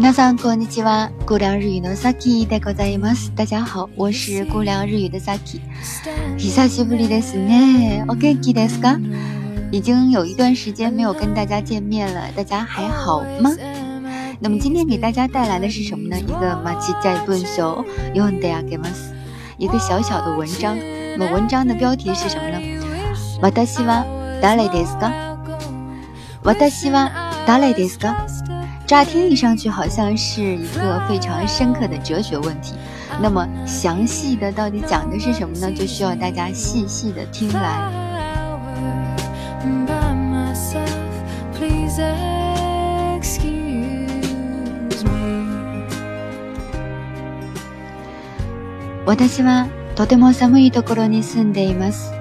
なさんこんにちは。国梁日语のサキでございます。大家好，我是国梁日语的サキ。久しぶりですね。o 元気ですか？已经有一段时间没有跟大家见面了，大家还好吗？那么今天给大家带来的是什么呢？一个マチジャイブンソ用であげます。一个小小的文章。那么文章的标题是什么呢？私は誰ですか？私は誰ですか？乍听一上去好像是一个非常深刻的哲学问题，那么详细的到底讲的是什么呢？就需要大家细细的听来。私はとても寒いところに住んでいます。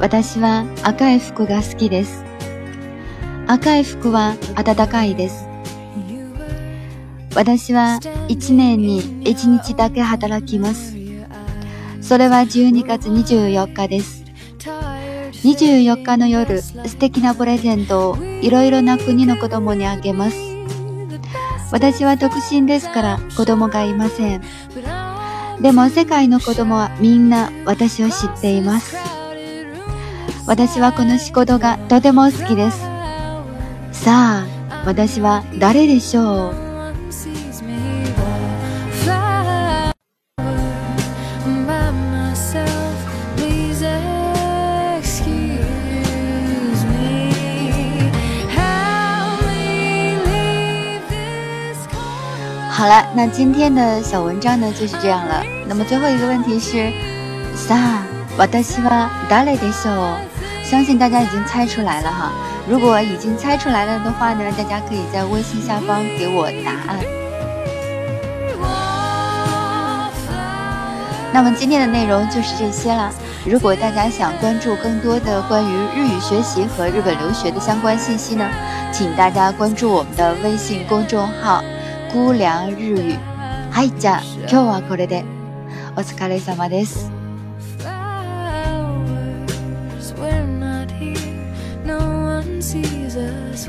私は赤い服が好きです。赤い服は暖かいです。私は1年に1日だけ働きます。それは12月24日です。24日の夜、素敵なプレゼントをいろいろな国の子供にあげます。私は独身ですから子供がいません。でも世界の子供はみんな私を知っています。私はこの仕事がとても好きです。さ、あ私は誰でしょう？好了，那今天的小文章呢就是这样了。那么最后一个问题是，さ、あ、私は誰でしょう？相信大家已经猜出来了哈。如果已经猜出来了的话呢，大家可以在微信下方给我答案。那么今天的内容就是这些啦。如果大家想关注更多的关于日语学习和日本留学的相关信息呢，请大家关注我们的微信公众号“姑凉日语”。嗨家，今日はこれで、お疲れ様です。Jesus.